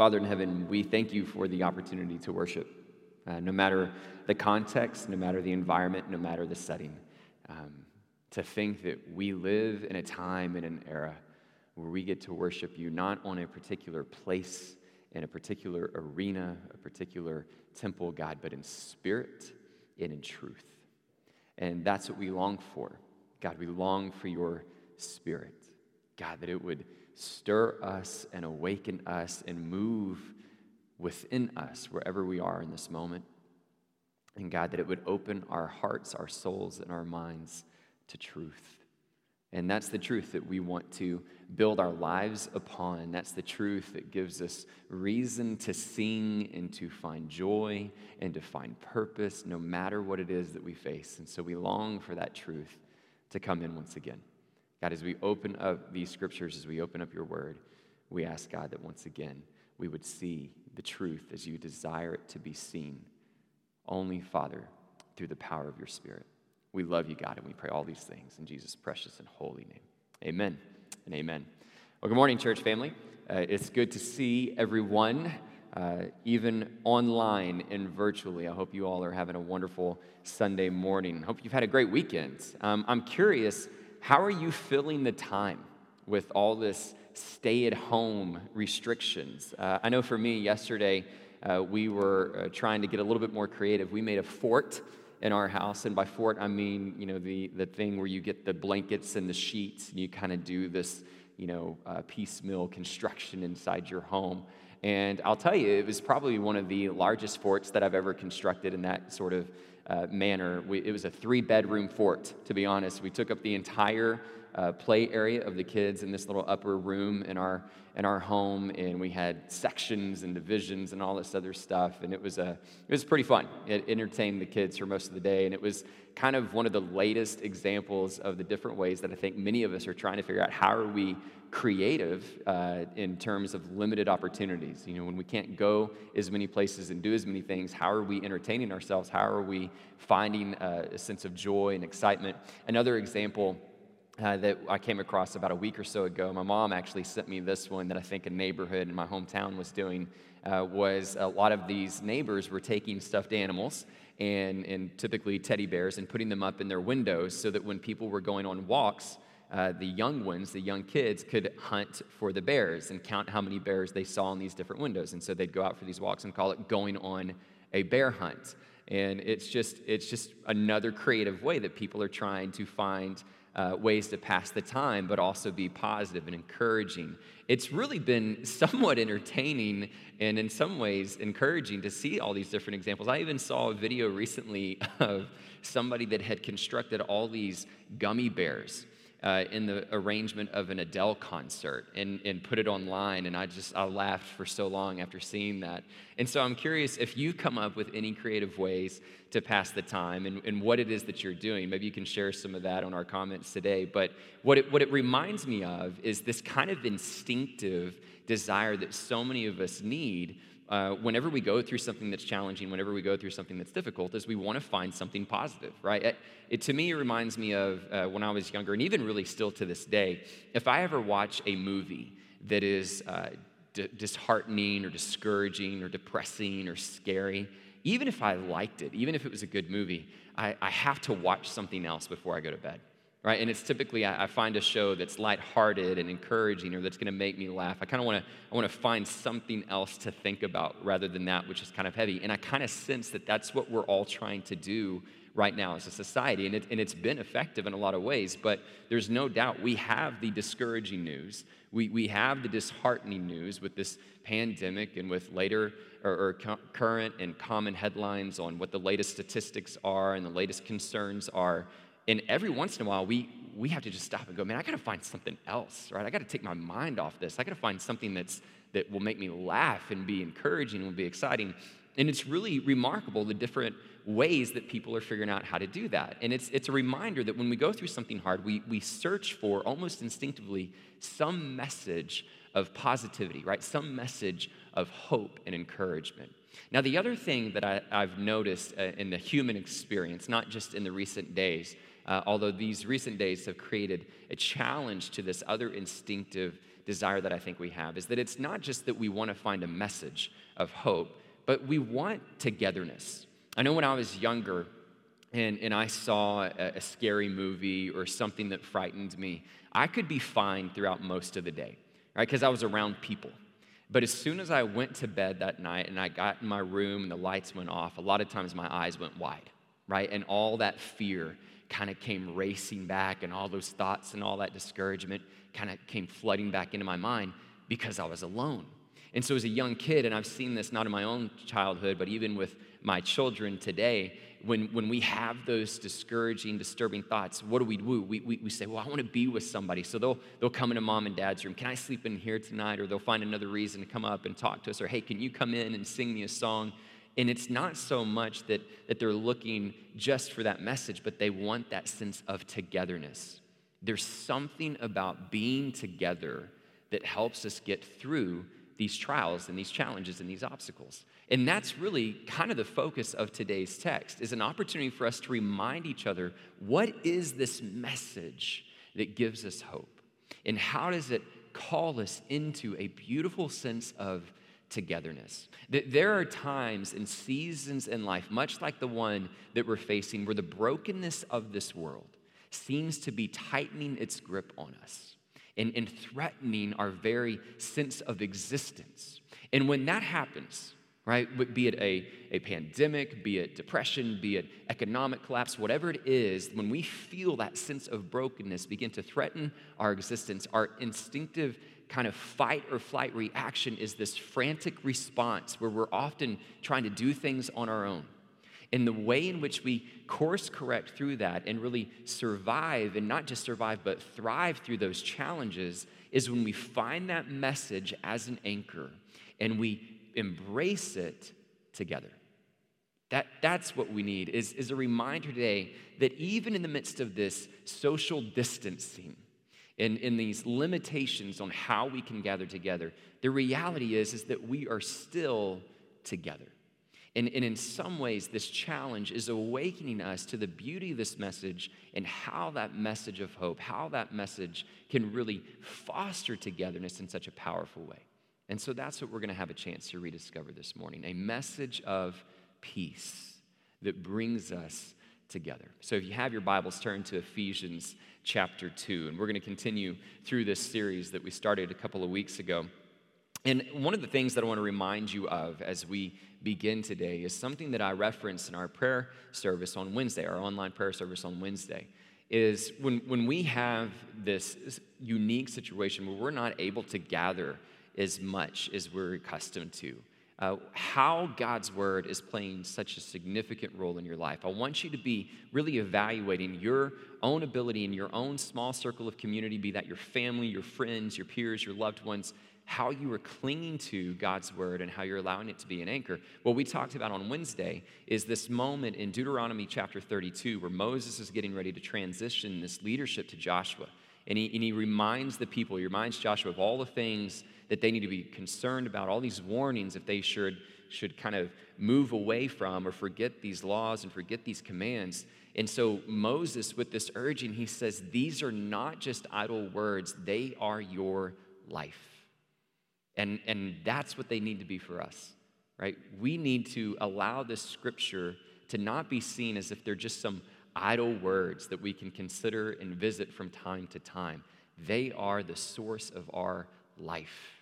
Father in heaven, we thank you for the opportunity to worship, uh, no matter the context, no matter the environment, no matter the setting. Um, to think that we live in a time and an era where we get to worship you not on a particular place, in a particular arena, a particular temple, God, but in spirit and in truth. And that's what we long for. God, we long for your spirit. God, that it would stir us and awaken us and move within us wherever we are in this moment. And God, that it would open our hearts, our souls, and our minds to truth. And that's the truth that we want to build our lives upon. That's the truth that gives us reason to sing and to find joy and to find purpose no matter what it is that we face. And so we long for that truth to come in once again. God, as we open up these scriptures, as we open up your word, we ask God that once again we would see the truth as you desire it to be seen. Only, Father, through the power of your Spirit. We love you, God, and we pray all these things in Jesus' precious and holy name. Amen and amen. Well, good morning, church family. Uh, it's good to see everyone, uh, even online and virtually. I hope you all are having a wonderful Sunday morning. Hope you've had a great weekend. Um, I'm curious how are you filling the time with all this stay at home restrictions? Uh, I know for me, yesterday, uh, we were uh, trying to get a little bit more creative. We made a fort in our house, and by fort, I mean, you know, the, the thing where you get the blankets and the sheets, and you kind of do this, you know, uh, piecemeal construction inside your home. And I'll tell you, it was probably one of the largest forts that I've ever constructed in that sort of uh, manner. We, it was a three bedroom fort, to be honest. We took up the entire uh, play area of the kids in this little upper room in our in our home, and we had sections and divisions and all this other stuff. And it was a it was pretty fun. It entertained the kids for most of the day, and it was kind of one of the latest examples of the different ways that I think many of us are trying to figure out how are we creative uh, in terms of limited opportunities. You know, when we can't go as many places and do as many things, how are we entertaining ourselves? How are we finding uh, a sense of joy and excitement? Another example. Uh, that I came across about a week or so ago. My mom actually sent me this one that I think a neighborhood in my hometown was doing. Uh, was a lot of these neighbors were taking stuffed animals and, and typically teddy bears and putting them up in their windows so that when people were going on walks, uh, the young ones, the young kids, could hunt for the bears and count how many bears they saw in these different windows. And so they'd go out for these walks and call it going on a bear hunt. And it's just, it's just another creative way that people are trying to find uh, ways to pass the time, but also be positive and encouraging. It's really been somewhat entertaining and, in some ways, encouraging to see all these different examples. I even saw a video recently of somebody that had constructed all these gummy bears uh, in the arrangement of an Adele concert and, and put it online. And I just, I laughed for so long after seeing that. And so I'm curious if you come up with any creative ways to pass the time and, and what it is that you're doing. Maybe you can share some of that on our comments today. But what it, what it reminds me of is this kind of instinctive desire that so many of us need uh, whenever we go through something that's challenging, whenever we go through something that's difficult, is we want to find something positive, right? It, it to me, reminds me of uh, when I was younger, and even really still to this day. If I ever watch a movie that is uh, d- disheartening or discouraging or depressing or scary, even if I liked it, even if it was a good movie, I, I have to watch something else before I go to bed right? And it's typically I, find a show that's lighthearted and encouraging, or that's going to make me laugh. I kind of want to I want to find something else to think about rather than that which is kind of heavy. And I kind of sense that that's what we're all trying to do right now as a society, and, it, and it's been effective in a lot of ways. But there's no doubt we have the discouraging news. We, we have the disheartening news with this pandemic and with later or, or current and common headlines on what the latest statistics are and the latest concerns are and every once in a while, we, we have to just stop and go, man, I got to find something else, right? I got to take my mind off this. I got to find something that's, that will make me laugh and be encouraging and will be exciting. And it's really remarkable the different ways that people are figuring out how to do that. And it's, it's a reminder that when we go through something hard, we, we search for almost instinctively some message of positivity, right? Some message of hope and encouragement. Now, the other thing that I, have noticed uh, in the human experience, not just in the recent days, uh, although these recent days have created a challenge to this other instinctive desire that I think we have is that it's not just that we want to find a message of hope, but we want togetherness. I know when I was younger and, and I saw a, a scary movie or something that frightened me, I could be fine throughout most of the day, right? Because I was around people. But as soon as I went to bed that night and I got in my room and the lights went off, a lot of times my eyes went wide, right? And all that fear kind of came racing back, and all those thoughts and all that discouragement kind of came flooding back into my mind because I was alone. And so, as a young kid, and I've seen this not in my own childhood, but even with my children today, when, when we have those discouraging, disturbing thoughts, what do we do? We, we, we say, Well, I want to be with somebody. So they'll, they'll come into mom and dad's room. Can I sleep in here tonight? Or they'll find another reason to come up and talk to us. Or, Hey, can you come in and sing me a song? And it's not so much that, that they're looking just for that message, but they want that sense of togetherness. There's something about being together that helps us get through these trials and these challenges and these obstacles. And that's really kind of the focus of today's text is an opportunity for us to remind each other what is this message that gives us hope? And how does it call us into a beautiful sense of togetherness. That there are times and seasons in life, much like the one that we're facing, where the brokenness of this world seems to be tightening its grip on us and, and threatening our very sense of existence. And when that happens, right, be it a, a pandemic, be it depression, be it economic collapse, whatever it is, when we feel that sense of brokenness begin to threaten our existence, our instinctive kind of fight or flight reaction is this frantic response where we're often trying to do things on our own. And the way in which we course correct through that and really survive, and not just survive, but thrive through those challenges, is when we find that message as an anchor and we embrace it together. That, that's what we need is, is a reminder today that even in the midst of this social distancing, in, in these limitations on how we can gather together, the reality is, is that we are still together. And, and in some ways, this challenge is awakening us to the beauty of this message and how that message of hope, how that message can really foster togetherness in such a powerful way. And so that's what we're going to have a chance to rediscover this morning a message of peace that brings us together. So if you have your Bibles, turn to Ephesians chapter 2. And we're going to continue through this series that we started a couple of weeks ago. And one of the things that I want to remind you of as we begin today is something that I referenced in our prayer service on Wednesday, our online prayer service on Wednesday. Is when, when we have this unique situation where we're not able to gather as much as we're accustomed to uh, how God's word is playing such a significant role in your life. I want you to be really evaluating your own ability in your own small circle of community, be that your family, your friends, your peers, your loved ones, how you are clinging to God's word and how you're allowing it to be an anchor. What we talked about on Wednesday is this moment in Deuteronomy chapter 32 where Moses is getting ready to transition this leadership to Joshua. And he, and he reminds the people, he reminds Joshua of all the things that they need to be concerned about, all these warnings if they should, should kind of move away from or forget these laws and forget these commands. And so Moses, with this urging, he says, These are not just idle words, they are your life. And, and that's what they need to be for us, right? We need to allow this scripture to not be seen as if they're just some idle words that we can consider and visit from time to time. They are the source of our life.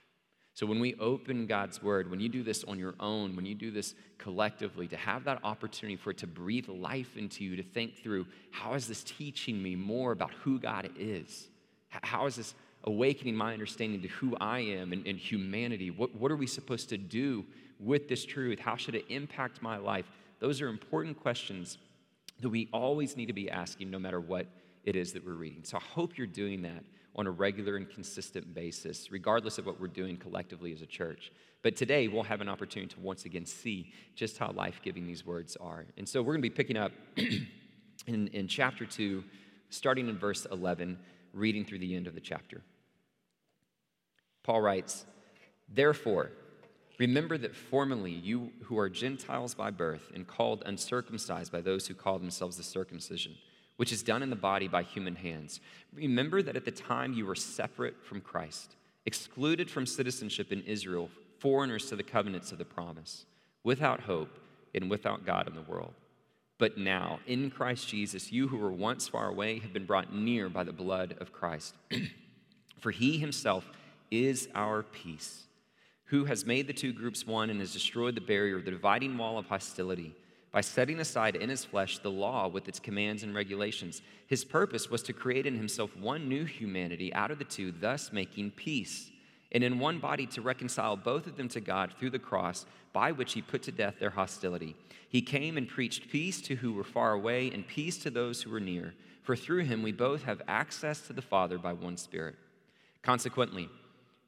So when we open God's word, when you do this on your own, when you do this collectively, to have that opportunity for it to breathe life into you, to think through how is this teaching me more about who God is? How is this awakening my understanding to who I am and, and humanity? What, what are we supposed to do with this truth? How should it impact my life? Those are important questions that we always need to be asking no matter what it is that we're reading. So I hope you're doing that on a regular and consistent basis, regardless of what we're doing collectively as a church. But today, we'll have an opportunity to once again see just how life giving these words are. And so we're going to be picking up in, in chapter 2, starting in verse 11, reading through the end of the chapter. Paul writes, Therefore, remember that formerly you who are Gentiles by birth and called uncircumcised by those who call themselves the circumcision which is done in the body by human hands. Remember that at the time you were separate from Christ, excluded from citizenship in Israel, foreigners to the covenants of the promise, without hope and without God in the world. But now, in Christ Jesus, you who were once far away have been brought near by the blood of Christ. For he himself is our peace, who has made the two groups one and has destroyed the barrier, the dividing wall of hostility by setting aside in his flesh the law with its commands and regulations. His purpose was to create in himself one new humanity out of the two, thus making peace, and in one body to reconcile both of them to God through the cross, by which he put to death their hostility. He came and preached peace to who were far away and peace to those who were near, for through him we both have access to the Father by one Spirit. Consequently,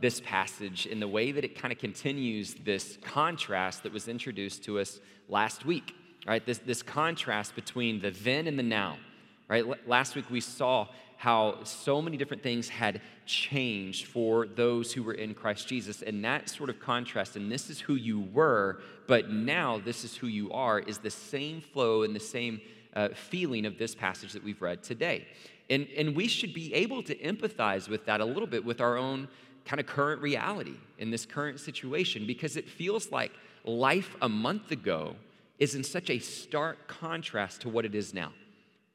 this passage in the way that it kind of continues this contrast that was introduced to us last week, right? This, this contrast between the then and the now, right? L- last week we saw how so many different things had changed for those who were in Christ Jesus. And that sort of contrast, and this is who you were, but now this is who you are, is the same flow and the same uh, feeling of this passage that we've read today. And, and we should be able to empathize with that a little bit with our own kind of current reality in this current situation because it feels like life a month ago is in such a stark contrast to what it is now,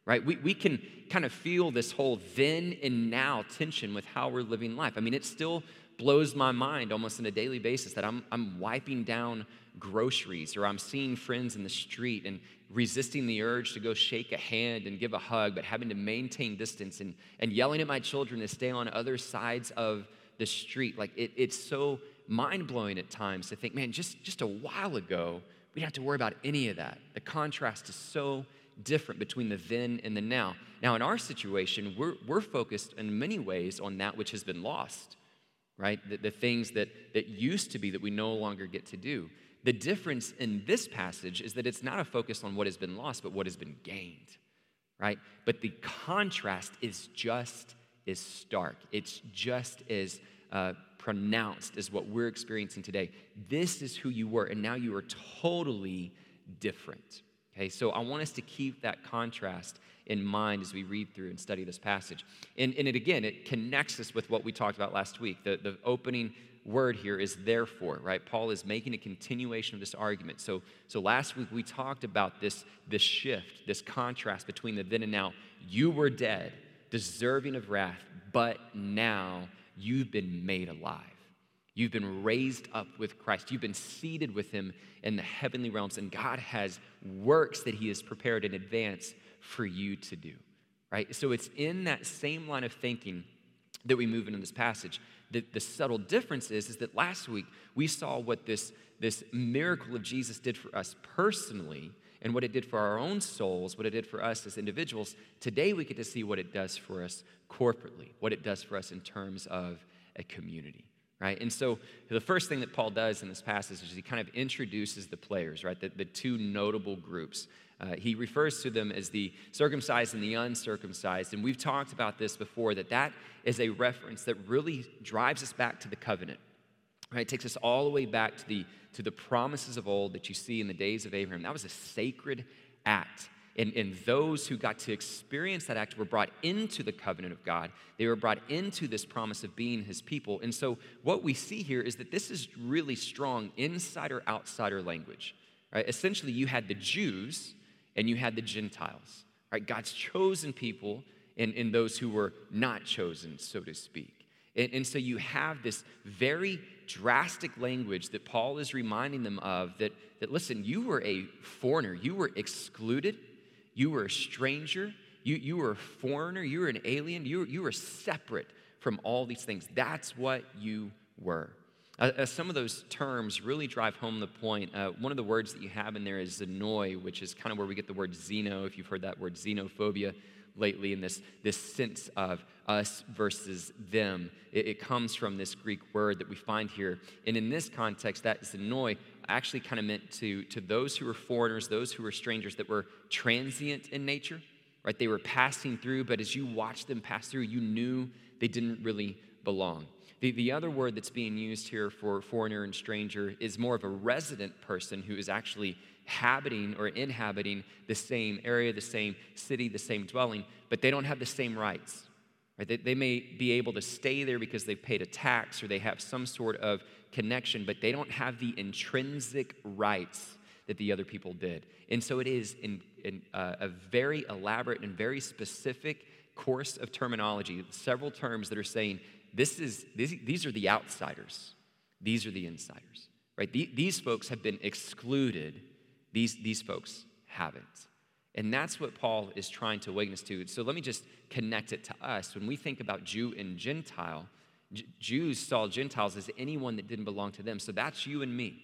right? We, we can kind of feel this whole then and now tension with how we're living life. I mean, it still blows my mind almost on a daily basis that I'm, I'm wiping down groceries or I'm seeing friends in the street and resisting the urge to go shake a hand and give a hug, but having to maintain distance and, and yelling at my children to stay on other sides of the street. Like it, it's so mind blowing at times to think, man, just, just a while ago, we didn't have to worry about any of that. The contrast is so different between the then and the now. Now, in our situation, we're, we're focused in many ways on that which has been lost, right? The, the things that, that used to be that we no longer get to do. The difference in this passage is that it's not a focus on what has been lost, but what has been gained, right? But the contrast is just as stark. It's just as uh, pronounced as what we're experiencing today. This is who you were, and now you are totally different. Okay, so I want us to keep that contrast in mind as we read through and study this passage. And, and it again, it connects us with what we talked about last week. The, the opening word here is therefore, right? Paul is making a continuation of this argument. So, so last week we talked about this, this shift, this contrast between the then and now. You were dead, deserving of wrath, but now you've been made alive. You've been raised up with Christ. You've been seated with him in the heavenly realms, and God has works that he has prepared in advance for you to do. Right? So it's in that same line of thinking that we move into this passage. The, the subtle difference is, is that last week we saw what this, this miracle of Jesus did for us personally and what it did for our own souls, what it did for us as individuals. Today we get to see what it does for us corporately, what it does for us in terms of a community, right? And so the first thing that Paul does in this passage is he kind of introduces the players, right? The, the two notable groups. Uh, he refers to them as the circumcised and the uncircumcised. And we've talked about this before that that is a reference that really drives us back to the covenant, right? It takes us all the way back to the, to the promises of old that you see in the days of Abraham. That was a sacred act and, and those who got to experience that act were brought into the covenant of God. They were brought into this promise of being his people. And so, what we see here is that this is really strong insider outsider language. Right? Essentially, you had the Jews and you had the Gentiles, right? God's chosen people and, and those who were not chosen, so to speak. And, and so, you have this very drastic language that Paul is reminding them of that, that listen, you were a foreigner, you were excluded you were a stranger. You, you were a foreigner. You were an alien. You, you were separate from all these things. That's what you were. Uh, uh, some of those terms really drive home the point. Uh, one of the words that you have in there is xenoi, which is kind of where we get the word xeno, if you've heard that word xenophobia lately, in this, this sense of us versus them. It, it comes from this Greek word that we find here. And in this context, that xenoi actually kind of meant to, to those who were foreigners, those who were strangers that were transient in nature, right? They were passing through, but as you watched them pass through, you knew they didn't really belong. The, the other word that's being used here for foreigner and stranger is more of a resident person who is actually habiting or inhabiting the same area, the same city, the same dwelling, but they don't have the same rights. Right? They, they may be able to stay there because they've paid a tax or they have some sort of connection, but they don't have the intrinsic rights that the other people did. And so it is in, in uh, a very elaborate and very specific course of terminology, several terms that are saying this is, this, these are the outsiders, these are the insiders. Right? These folks have been excluded, these, these folks haven't. And that's what Paul is trying to awaken us to. So let me just connect it to us. When we think about Jew and Gentile, J- Jews saw Gentiles as anyone that didn't belong to them. So that's you and me.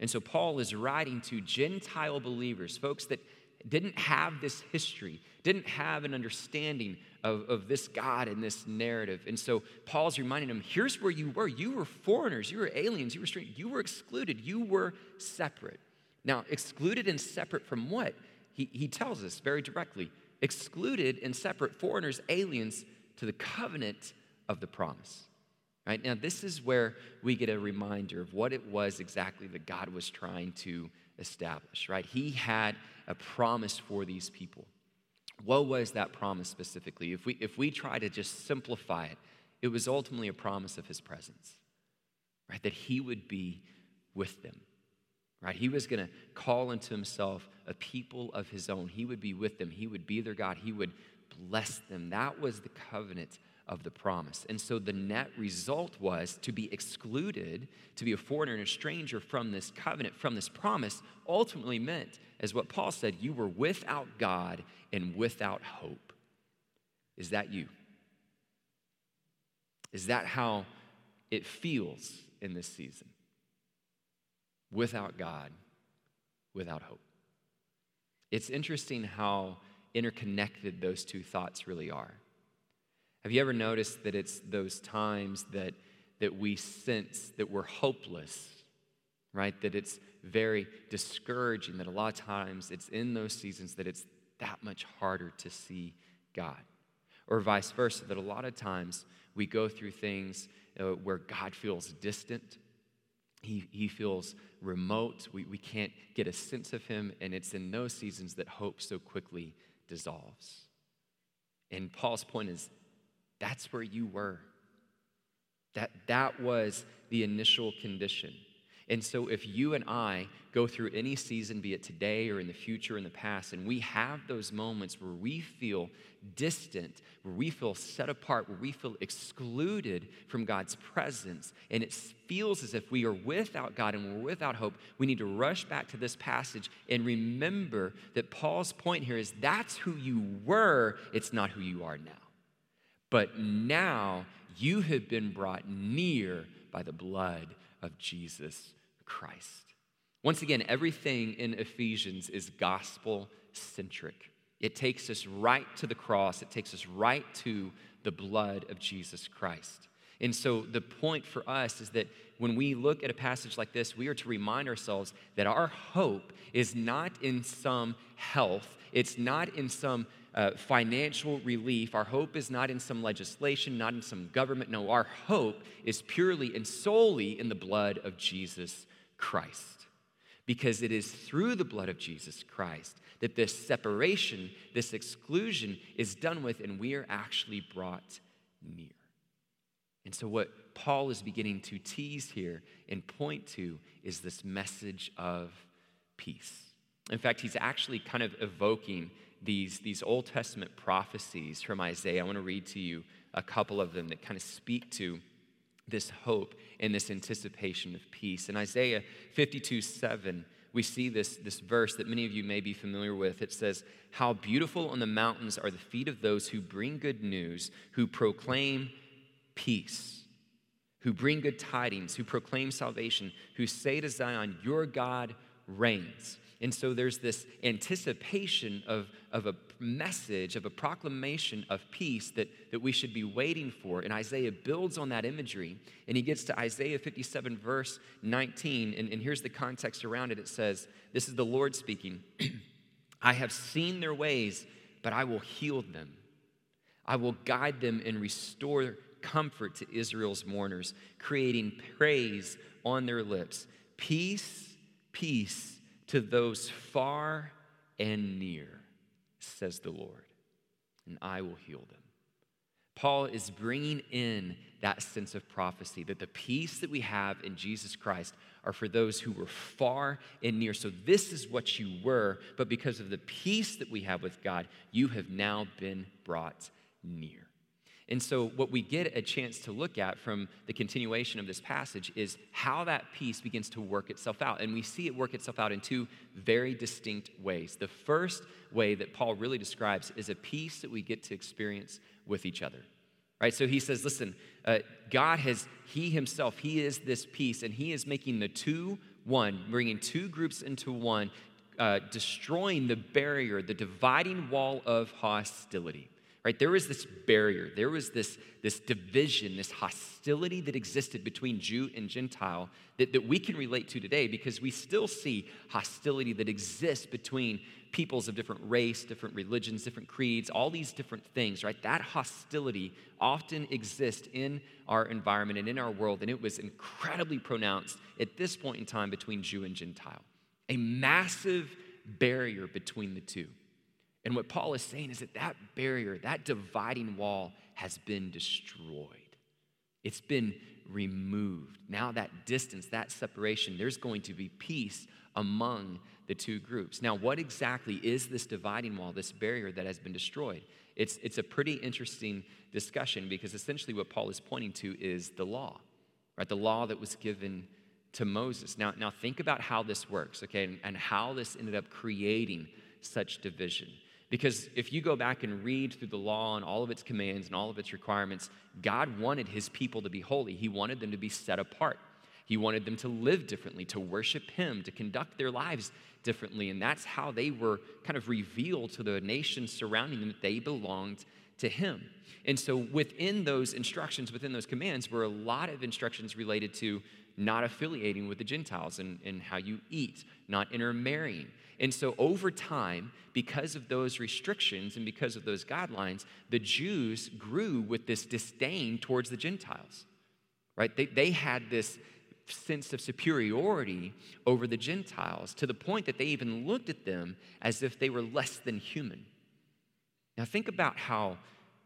And so Paul is writing to Gentile believers, folks that didn't have this history, didn't have an understanding of, of this God and this narrative. And so Paul's reminding them here's where you were. You were foreigners, you were aliens, you were strangers, you were excluded, you were separate. Now, excluded and separate from what? He, he tells us very directly excluded and separate foreigners, aliens to the covenant of the promise. Right? Now, this is where we get a reminder of what it was exactly that God was trying to establish, right? He had a promise for these people. What was that promise specifically? If we, if we try to just simplify it, it was ultimately a promise of his presence, right? That he would be with them, right? He was going to call into himself a people of his own. He would be with them, he would be their God, he would bless them. That was the covenant of the promise. And so the net result was to be excluded, to be a foreigner and a stranger from this covenant, from this promise, ultimately meant, as what Paul said, you were without God and without hope. Is that you? Is that how it feels in this season? Without God, without hope. It's interesting how interconnected those two thoughts really are. Have you ever noticed that it's those times that, that we sense that we're hopeless, right? That it's very discouraging, that a lot of times it's in those seasons that it's that much harder to see God. Or vice versa, that a lot of times we go through things uh, where God feels distant, he, he feels remote, we, we can't get a sense of him, and it's in those seasons that hope so quickly dissolves. And Paul's point is that's where you were. That, that was the initial condition. And so, if you and I go through any season, be it today or in the future, in the past, and we have those moments where we feel distant, where we feel set apart, where we feel excluded from God's presence, and it feels as if we are without God and we're without hope, we need to rush back to this passage and remember that Paul's point here is that's who you were, it's not who you are now. But now you have been brought near by the blood of Jesus Christ. Once again, everything in Ephesians is gospel centric. It takes us right to the cross, it takes us right to the blood of Jesus Christ. And so the point for us is that when we look at a passage like this, we are to remind ourselves that our hope is not in some health, it's not in some uh, financial relief. Our hope is not in some legislation, not in some government. No, our hope is purely and solely in the blood of Jesus Christ. Because it is through the blood of Jesus Christ that this separation, this exclusion is done with, and we are actually brought near. And so, what Paul is beginning to tease here and point to is this message of peace. In fact, he's actually kind of evoking these, these Old Testament prophecies from Isaiah. I want to read to you a couple of them that kind of speak to this hope and this anticipation of peace. In Isaiah 52 7, we see this, this verse that many of you may be familiar with. It says, How beautiful on the mountains are the feet of those who bring good news, who proclaim peace, who bring good tidings, who proclaim salvation, who say to Zion, Your God reigns. And so there's this anticipation of, of a message, of a proclamation of peace that, that we should be waiting for. And Isaiah builds on that imagery. And he gets to Isaiah 57, verse 19. And, and here's the context around it it says, This is the Lord speaking I have seen their ways, but I will heal them. I will guide them and restore comfort to Israel's mourners, creating praise on their lips. Peace, peace to those far and near, says the Lord, and I will heal them. Paul is bringing in that sense of prophecy that the peace that we have in Jesus Christ are for those who were far and near. So, this is what you were, but because of the peace that we have with God, you have now been brought near. And so, what we get a chance to look at from the continuation of this passage is how that peace begins to work itself out. And we see it work itself out in two very distinct ways. The first way that Paul really describes is a peace that we get to experience with each other. Right? So he says, listen, uh, God has, He Himself, He is this peace, and He is making the two one, bringing two groups into one, uh, destroying the barrier, the dividing wall of hostility right? There was this barrier, there was this, this division, this hostility that existed between Jew and Gentile that, that we can relate to today because we still see hostility that exists between peoples of different race, different religions, different creeds, all these different things, right? That hostility often exists in our environment and in our world, and it was incredibly pronounced at this point in time between Jew and Gentile. A massive barrier between the two. And what Paul is saying is that that barrier, that dividing wall has been destroyed. It's been removed. Now, that distance, that separation, there's going to be peace among the two groups. Now, what exactly is this dividing wall, this barrier that has been destroyed? It's, it's a pretty interesting discussion because essentially what Paul is pointing to is the law, right? The law that was given to Moses. Now, now think about how this works, okay, and, and how this ended up creating such division. Because if you go back and read through the law and all of its commands and all of its requirements, God wanted his people to be holy. He wanted them to be set apart. He wanted them to live differently, to worship him, to conduct their lives differently. And that's how they were kind of revealed to the nations surrounding them that they belonged to him. And so within those instructions, within those commands, were a lot of instructions related to not affiliating with the Gentiles and, and how you eat, not intermarrying. And so, over time, because of those restrictions and because of those guidelines, the Jews grew with this disdain towards the Gentiles, right? They, they had this sense of superiority over the Gentiles to the point that they even looked at them as if they were less than human. Now, think about how,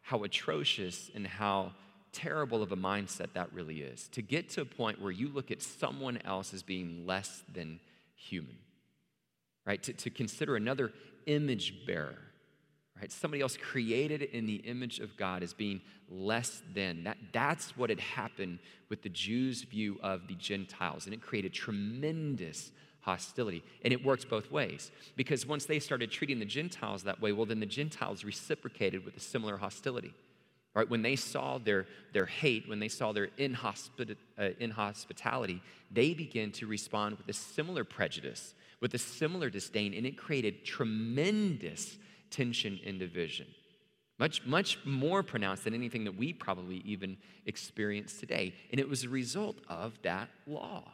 how atrocious and how terrible of a mindset that really is to get to a point where you look at someone else as being less than human, right? To, to consider another image bearer, right? Somebody else created in the image of God as being less than. That, that's what had happened with the Jews' view of the Gentiles, and it created tremendous hostility. And it works both ways because once they started treating the Gentiles that way, well, then the Gentiles reciprocated with a similar hostility. Right? When they saw their, their hate, when they saw their inhospit- uh, inhospitality, they began to respond with a similar prejudice, with a similar disdain, and it created tremendous tension and division. Much, much more pronounced than anything that we probably even experience today. And it was a result of that law.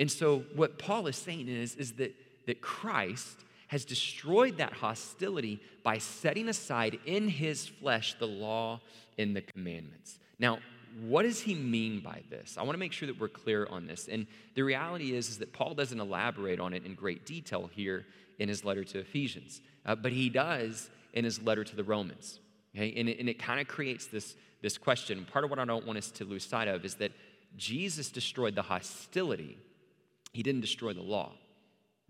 And so, what Paul is saying is, is that, that Christ has destroyed that hostility by setting aside in his flesh the law and the commandments. Now, what does he mean by this? I want to make sure that we're clear on this. And the reality is, is that Paul doesn't elaborate on it in great detail here in his letter to Ephesians, uh, but he does in his letter to the Romans. Okay? And it, and it kind of creates this, this question. Part of what I don't want us to lose sight of is that Jesus destroyed the hostility, he didn't destroy the law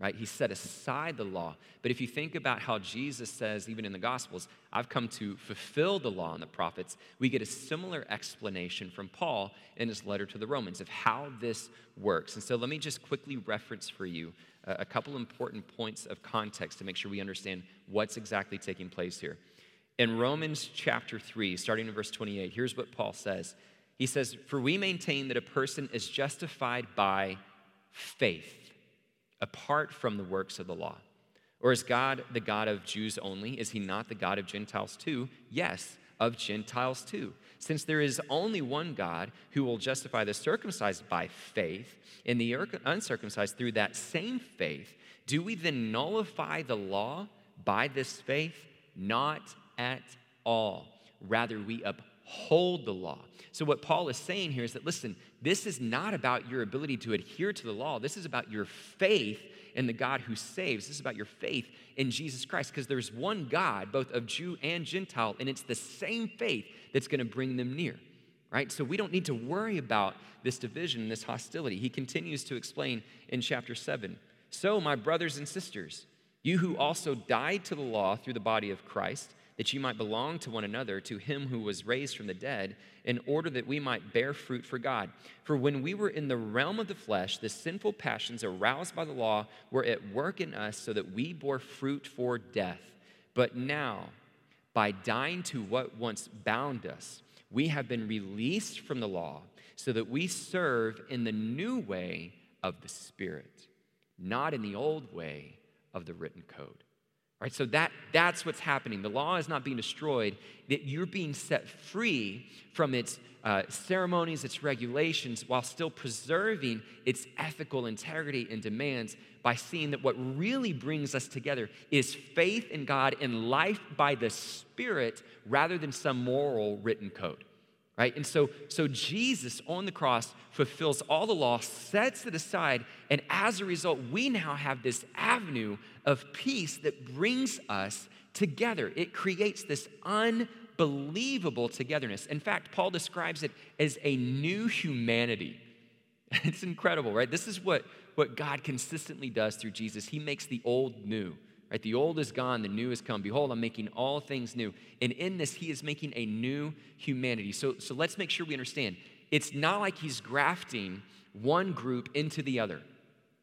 right? He set aside the law. But if you think about how Jesus says, even in the Gospels, I've come to fulfill the law and the prophets, we get a similar explanation from Paul in his letter to the Romans of how this works. And so let me just quickly reference for you uh, a couple important points of context to make sure we understand what's exactly taking place here. In Romans chapter 3, starting in verse 28, here's what Paul says. He says, For we maintain that a person is justified by faith apart from the works of the law? Or is God the God of Jews only? Is he not the God of Gentiles too? Yes, of Gentiles too. Since there is only one God who will justify the circumcised by faith and the uncircumcised through that same faith, do we then nullify the law by this faith? Not at all. Rather, we uphold the law. So, what Paul is saying here is that, listen, this is not about your ability to adhere to the law. This is about your faith in the God who saves. This is about your faith in Jesus Christ because there's one God, both of Jew and Gentile, and it's the same faith that's going to bring them near. Right? So we don't need to worry about this division and this hostility. He continues to explain in chapter 7. So, my brothers and sisters, you who also died to the law through the body of Christ, that you might belong to one another, to him who was raised from the dead, in order that we might bear fruit for God. For when we were in the realm of the flesh, the sinful passions aroused by the law were at work in us so that we bore fruit for death. But now, by dying to what once bound us, we have been released from the law so that we serve in the new way of the Spirit, not in the old way of the written code. Right, so that, that's what's happening. The law is not being destroyed, that you're being set free from its uh, ceremonies, its regulations, while still preserving its ethical integrity and demands by seeing that what really brings us together is faith in God and life by the Spirit rather than some moral written code right? And so so jesus on the cross fulfills all the law sets it aside and as a result we now have this avenue of peace that brings us together. It creates this unbelievable togetherness. In fact paul describes it as a new humanity. It's incredible right? This is what what god consistently does through jesus. He makes the old new Right? The old is gone, the new has come. Behold, I'm making all things new. And in this, he is making a new humanity. So, so let's make sure we understand. It's not like he's grafting one group into the other.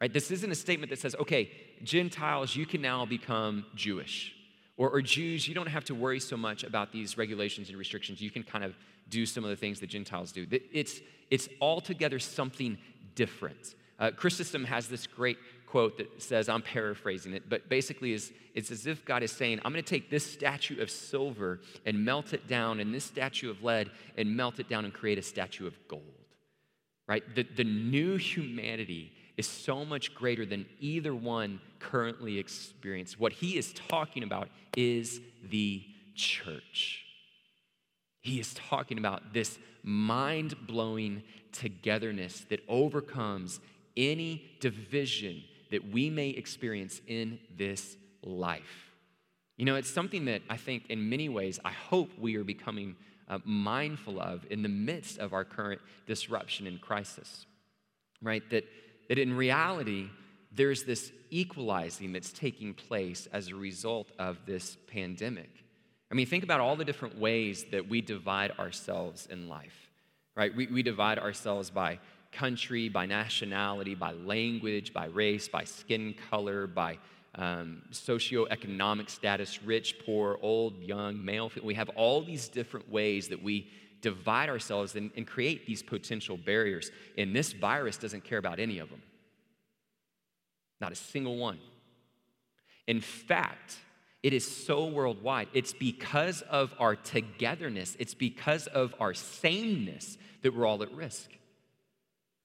Right? This isn't a statement that says, okay, Gentiles, you can now become Jewish. Or, or Jews, you don't have to worry so much about these regulations and restrictions. You can kind of do some of the things that Gentiles do. It's, it's altogether something different. Uh, Chrysostom has this great quote that says, I'm paraphrasing it, but basically is, it's as if God is saying, I'm going to take this statue of silver and melt it down, and this statue of lead and melt it down and create a statue of gold. Right? The, the new humanity is so much greater than either one currently experienced. What he is talking about is the church. He is talking about this mind blowing togetherness that overcomes any division that we may experience in this life. You know, it's something that I think in many ways, I hope we are becoming uh, mindful of in the midst of our current disruption and crisis, right? That, that in reality, there's this equalizing that's taking place as a result of this pandemic. I mean, think about all the different ways that we divide ourselves in life, right? We, we divide ourselves by country, by nationality, by language, by race, by skin color, by um, socioeconomic status, rich, poor, old, young, male. We have all these different ways that we divide ourselves and, and create these potential barriers. And this virus doesn't care about any of them, not a single one. In fact, it is so worldwide. It's because of our togetherness, it's because of our sameness that we're all at risk.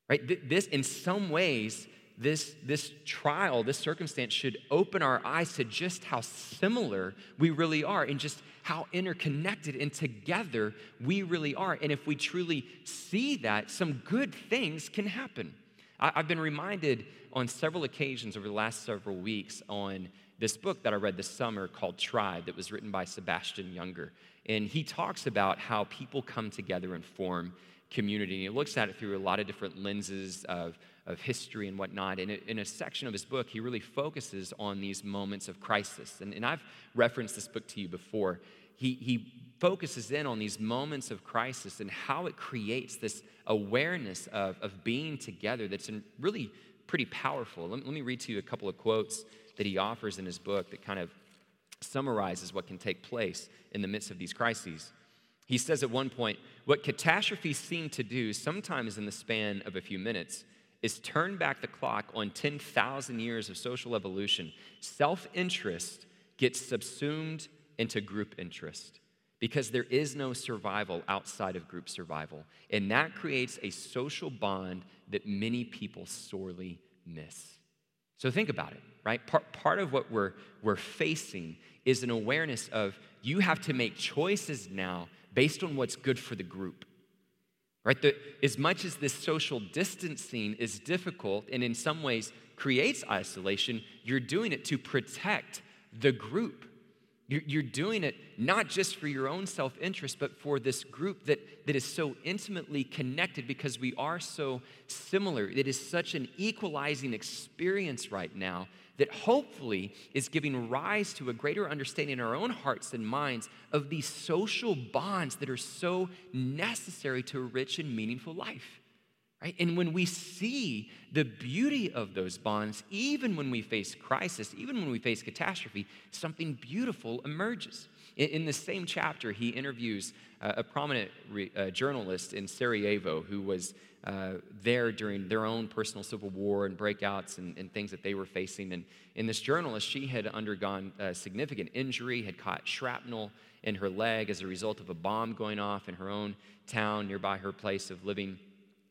Right? This, in some ways, this, this trial, this circumstance should open our eyes to just how similar we really are and just how interconnected and together we really are. And if we truly see that, some good things can happen. I, I've been reminded on several occasions over the last several weeks on this book that I read this summer called Tribe, that was written by Sebastian Junger. And he talks about how people come together and form community. And he looks at it through a lot of different lenses of, of history and whatnot. And in a section of his book, he really focuses on these moments of crisis. And, and I've referenced this book to you before. He, he focuses in on these moments of crisis and how it creates this awareness of, of being together that's really pretty powerful. Let, let me read to you a couple of quotes that he offers in his book that kind of summarizes what can take place in the midst of these crises. He says at one point, What catastrophes seem to do, sometimes in the span of a few minutes, is turn back the clock on 10,000 years of social evolution. Self interest gets subsumed into group interest because there is no survival outside of group survival. And that creates a social bond that many people sorely miss. So think about it, right? Part, part of what we're, we're facing is an awareness of you have to make choices now based on what's good for the group. Right? The, as much as this social distancing is difficult and in some ways creates isolation, you're doing it to protect the group. You're doing it not just for your own self interest, but for this group that, that is so intimately connected because we are so similar. It is such an equalizing experience right now that hopefully is giving rise to a greater understanding in our own hearts and minds of these social bonds that are so necessary to a rich and meaningful life. Right? And when we see the beauty of those bonds, even when we face crisis, even when we face catastrophe, something beautiful emerges. In, in the same chapter, he interviews uh, a prominent re, uh, journalist in Sarajevo who was uh, there during their own personal civil war and breakouts and, and, things that they were facing. And in this journalist, she had undergone significant injury, had caught shrapnel in her leg as a result of a bomb going off in her own town nearby her place of living.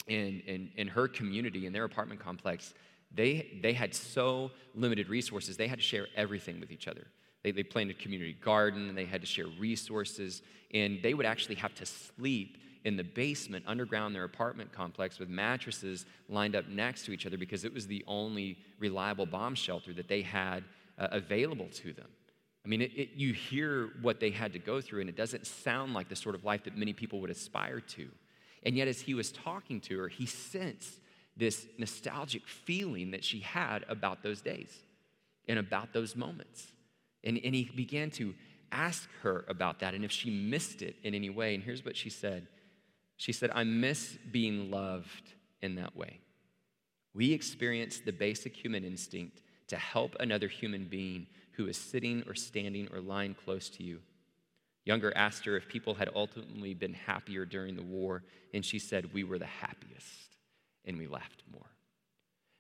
In, in, in her community, in their apartment complex, they, they had so limited resources, they had to share everything with each other. They, they planted a community garden and they had to share resources, and they would actually have to sleep in the basement underground their apartment complex with mattresses lined up next to each other because it was the only reliable bomb shelter that they had uh, available to them. I mean, it, it, you hear what they had to go through, and it doesn't sound like the sort of life that many people would aspire to. And yet, as he was talking to her, he sensed this nostalgic feeling that she had about those days and about those moments. And, and he began to ask her about that and if she missed it in any way. And here's what she said She said, I miss being loved in that way. We experience the basic human instinct to help another human being who is sitting or standing or lying close to you. Junger asked her if people had ultimately been happier during the war, and she said, We were the happiest, and we laughed more.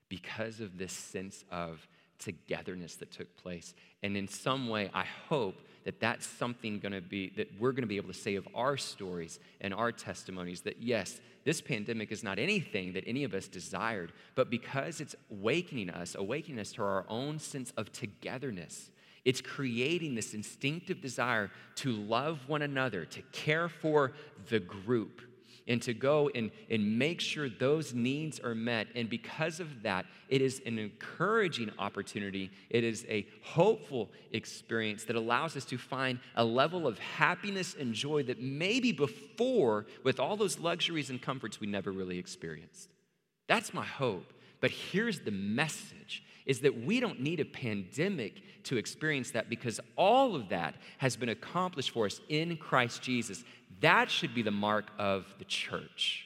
Because of this sense of togetherness that took place. And in some way, I hope that that's something going to be that we're going to be able to say of our stories and our testimonies that yes, this pandemic is not anything that any of us desired, but because it's awakening us, awakening us to our own sense of togetherness. It's creating this instinctive desire to love one another, to care for the group and to go and, and make sure those needs are met. And because of that, it is an encouraging opportunity. It is a hopeful experience that allows us to find a level of happiness and joy that maybe before, with all those luxuries and comforts, we never really experienced. That's my hope. But here's the message is that we don't need a pandemic to experience that because all of that has been accomplished for us in Christ Jesus. That should be the mark of the church.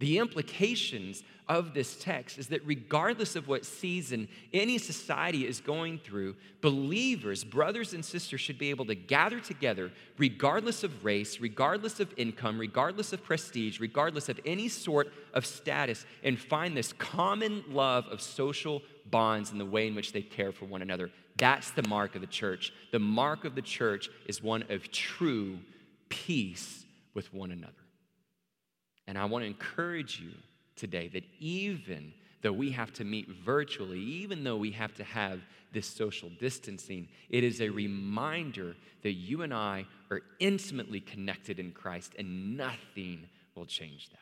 The implications of this text is that regardless of what season any society is going through, believers, brothers and sisters, should be able to gather together, regardless of race, regardless of income, regardless of prestige, regardless of any sort of status, and find this common love of social bonds and the way in which they care for one another. That's the mark of the church. The mark of the church is one of true peace with one another. And I want to encourage you today that even though we have to meet virtually, even though we have to have this social distancing, it is a reminder that you and I are intimately connected in Christ and nothing will change that.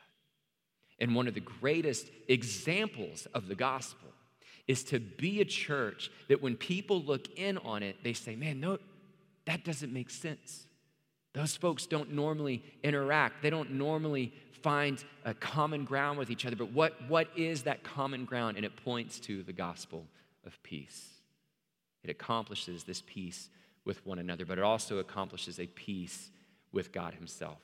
And one of the greatest examples of the gospel is to be a church that when people look in on it, they say, man, no, that doesn't make sense. Those folks don't normally interact. They don't normally find a common ground with each other. But what, what is that common ground? And it points to the gospel of peace. It accomplishes this peace with one another, but it also accomplishes a peace with God Himself.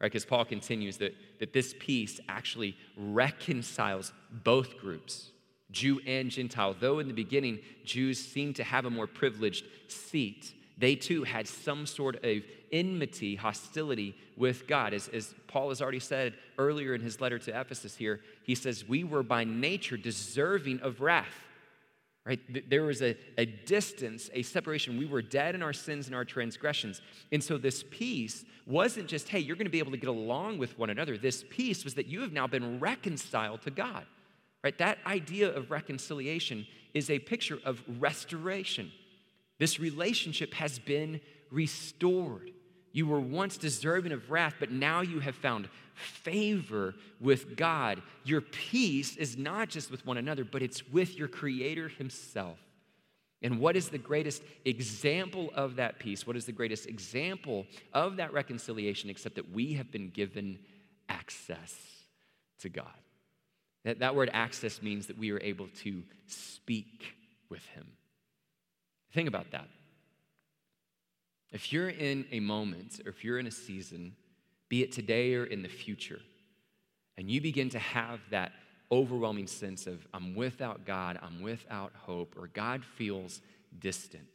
Right? Because Paul continues that, that this peace actually reconciles both groups, Jew and Gentile. Though in the beginning, Jews seem to have a more privileged seat They too had some sort of enmity, hostility with God. As, as Paul has already said earlier in his letter to Ephesus here, he says, We were by nature deserving of wrath. Right? There was a, a distance, a separation. We were dead in our sins and our transgressions. And so this peace wasn't just, hey, you're going to be able to get along with one another. This peace was that you have now been reconciled to God. Right? That idea of reconciliation is a picture of restoration. This relationship has been restored. You were once deserving of wrath, but now you have found favor with God. Your peace is not just with one another, but it's with your Creator Himself. And what is the greatest example of that peace? What is the greatest example of that reconciliation except that we have been given access to God? That, that word access means that we are able to speak with Him. Think about that. If you're in a moment or if you're in a season, be it today or in the future, and you begin to have that overwhelming sense of, I'm without God, I'm without hope, or God feels distant,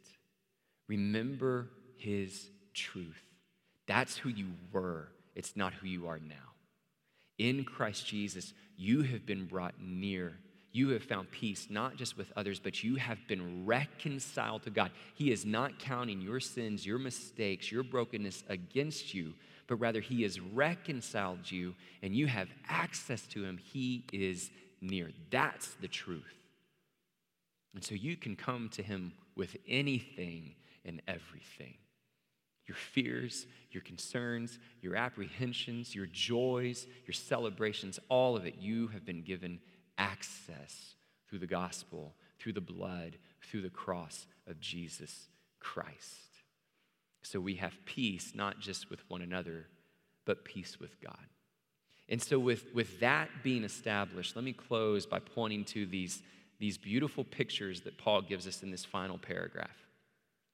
remember His truth. That's who you were, it's not who you are now. In Christ Jesus, you have been brought near you have found peace not just with others, but you have been reconciled to God. He is not counting your sins, your mistakes, your brokenness against you, but rather He has reconciled you and you have access to Him. He is near. That's the truth. And so you can come to Him with anything and everything your fears, your concerns, your apprehensions, your joys, your celebrations, all of it, you have been given access through the gospel, through the blood, through the cross of Jesus Christ. So we have peace not just with one another, but peace with God. And so, with, with that being established, let me close by pointing to these, these beautiful pictures that Paul gives us in this final paragraph.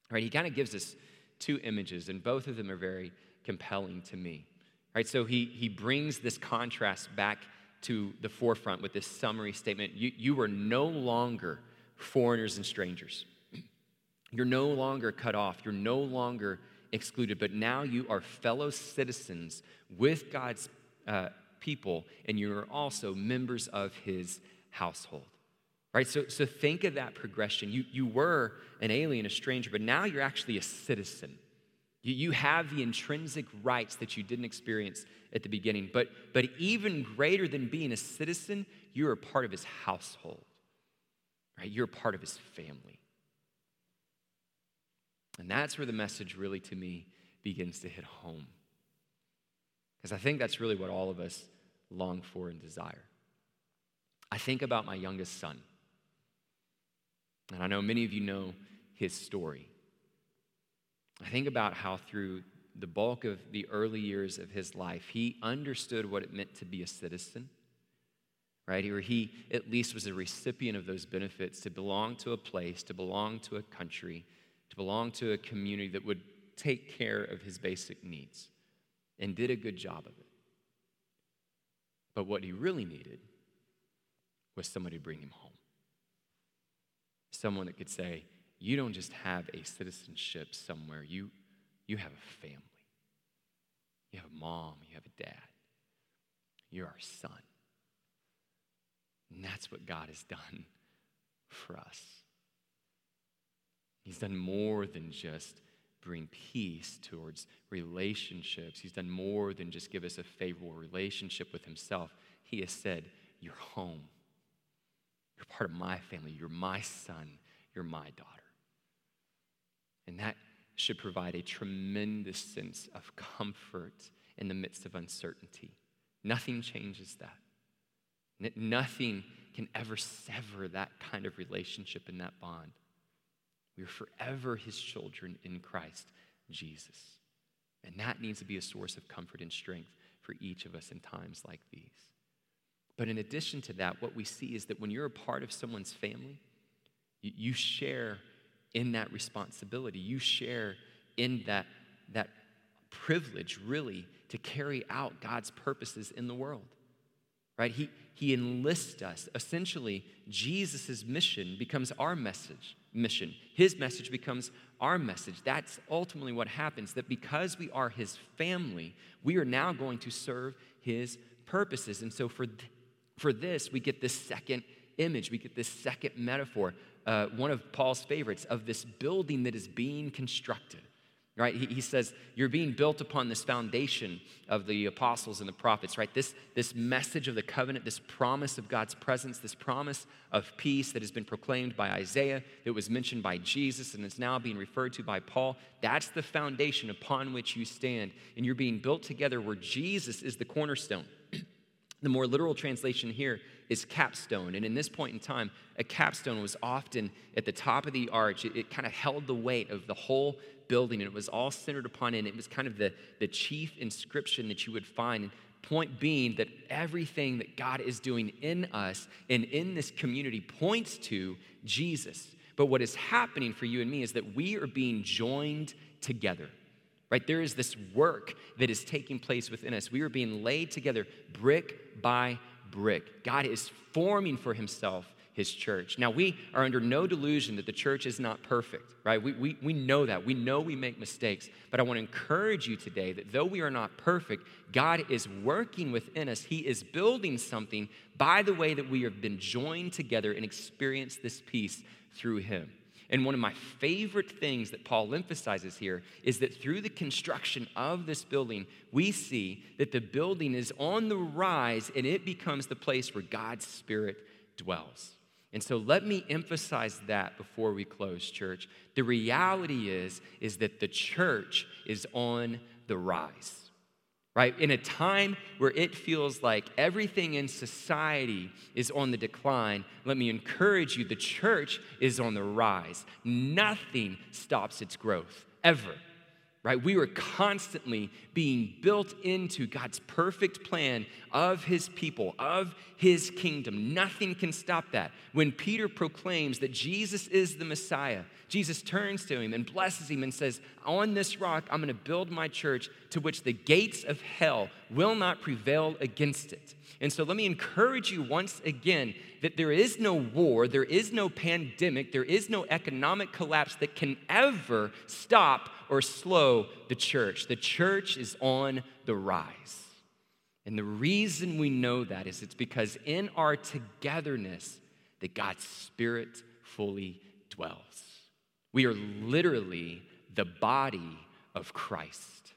Right? He kind of gives us two images, and both of them are very compelling to me. Right? So he, he brings this contrast back to the forefront with this summary statement. You, you are no longer foreigners and strangers. You're no longer cut off. You're no longer excluded, but now you are fellow citizens with God's uh, people, and you're also members of his household. Right? So, so think of that progression. You, you were an alien, a stranger, but now you're actually a citizen. You, you have the intrinsic rights that you didn't experience at the beginning. But, but even greater than being a citizen, you're a part of his household, right? You're a part of his family. And that's where the message really, to me, begins to hit home. Because I think that's really what all of us long for and desire. I think about my youngest son. And I know many of you know his story. I think about how through the bulk of the early years of his life, he understood what it meant to be a citizen, right? Or he at least was a recipient of those benefits to belong to a place, to belong to a country, to belong to a community that would take care of his basic needs and did a good job of it. But what he really needed was somebody to bring him home. Someone that could say, You don't just have a citizenship somewhere, you, you have a family. You have a mom, you have a dad. You're our son. And that's what God has done for us. He's done more than just bring peace towards relationships. He's done more than just give us a favorable relationship with Himself. He has said, You're home. You're part of my family. You're my son. You're my daughter. And that should provide a tremendous sense of comfort in the midst of uncertainty. Nothing changes that. Nothing can ever sever that kind of relationship and that bond. We are forever his children in Christ Jesus. And that needs to be a source of comfort and strength for each of us in times like these. But in addition to that, what we see is that when you're a part of someone's family, you share in that responsibility. You share in that, that privilege, really, to carry out God's purposes in the world. Right? He, he enlists us. Essentially, Jesus' mission becomes our message. mission. His message becomes our message. That's ultimately what happens, that because we are his family, we are now going to serve his purposes. And so for, th- for this, we get this second image, we get this second metaphor, uh, one of Paul's favorites, of this building that is being constructed right? He, he, says, You're being built upon this foundation of the apostles and the prophets, right? This, this message of the covenant, this promise of God's presence, this promise of peace that has been proclaimed by Isaiah, that was mentioned by Jesus, and is now being referred to by Paul. That's the foundation upon which you stand. And you're being built together where Jesus is the cornerstone. the more literal translation here is capstone. And in this point in time, a capstone was often at the top of the arch. It, it kind of held the weight of the whole building, and it was all centered upon it. And it was kind of the, the chief inscription that you would find. Point being that everything that God is doing in us and in this community points to Jesus. But what is happening for you and me is that we are being joined together right? There is this work that is taking place within us. We are being laid together brick by brick. God is forming for himself his church. Now, we are under no delusion that the church is not perfect, right? We, we, we know that. We know we make mistakes. But I want to encourage you today that though we are not perfect, God is working within us. He is building something by the way that we have been joined together and experienced this peace through him. And one of my favorite things that Paul emphasizes here is that through the construction of this building, we see that the building is on the rise and it becomes the place where God's Spirit dwells. And so let me emphasize that before we close, church. The reality is, is that the church is on the rise right? In a time where it feels like everything in society is on the decline, let me encourage you the church is on the rise. Nothing stops its growth, ever right? We were constantly being built into God's perfect plan of his people, of his kingdom. Nothing can stop that. When Peter proclaims that Jesus is the Messiah, Jesus turns to him and blesses him and says, On this rock, I'm going to build my church to which the gates of hell will not prevail against it. And so let me encourage you once again that there is no war, there is no pandemic, there is no economic collapse that can ever stop or slow the church. The church is on the rise. And the reason we know that is it's because in our togetherness that God's Spirit fully dwells. We are literally the body of Christ.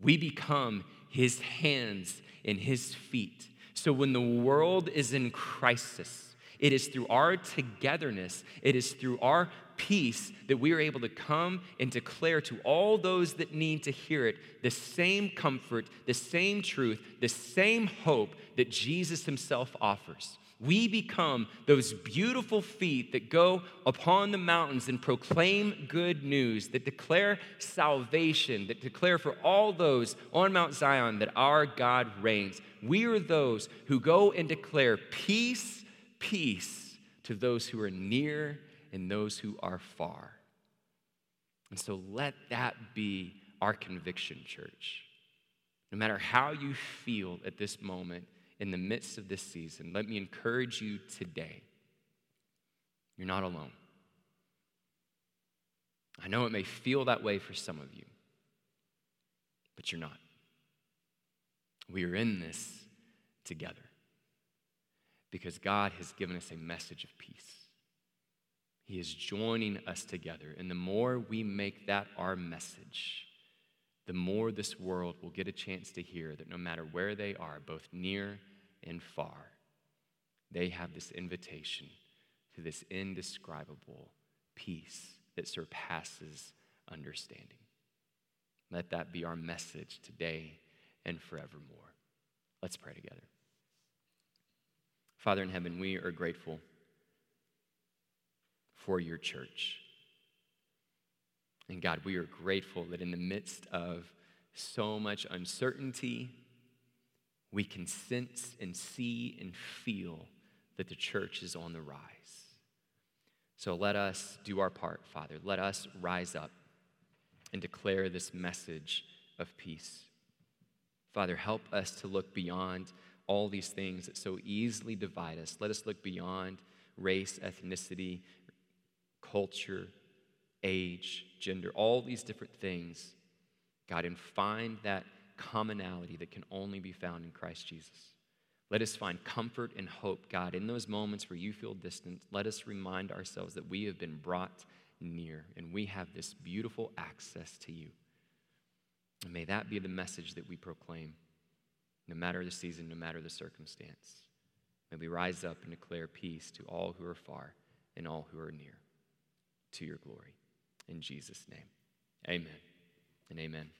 We become his hands and his feet. So when the world is in crisis, it is through our togetherness, it is through our peace that we are able to come and declare to all those that need to hear it the same comfort, the same truth, the same hope that Jesus himself offers. We become those beautiful feet that go upon the mountains and proclaim good news, that declare salvation, that declare for all those on Mount Zion that our God reigns. We are those who go and declare peace, peace to those who are near and those who are far. And so let that be our conviction, church. No matter how you feel at this moment, in the midst of this season, let me encourage you today. You're not alone. I know it may feel that way for some of you, but you're not. We are in this together because God has given us a message of peace. He is joining us together. And the more we make that our message, the more this world will get a chance to hear that no matter where they are, both near and far, they have this invitation to this indescribable peace that surpasses understanding. Let that be our message today and forevermore. Let's pray together. Father in heaven, we are grateful for your church. And God, we are grateful that in the midst of so much uncertainty, we can sense and see and feel that the church is on the rise. So let us do our part, Father. Let us rise up and declare this message of peace. Father, help us to look beyond all these things that so easily divide us. Let us look beyond race, ethnicity, culture, age, gender, all these different things, God, and find that commonality that can only be found in Christ Jesus. Let us find comfort and hope, God, in those moments where you feel distant. Let us remind ourselves that we have been brought near and we have this beautiful access to you. And may that be the message that we proclaim, no matter the season, no matter the circumstance. May we rise up and declare peace to all who are far and all who are near, to your glory. In Jesus' name, amen and amen.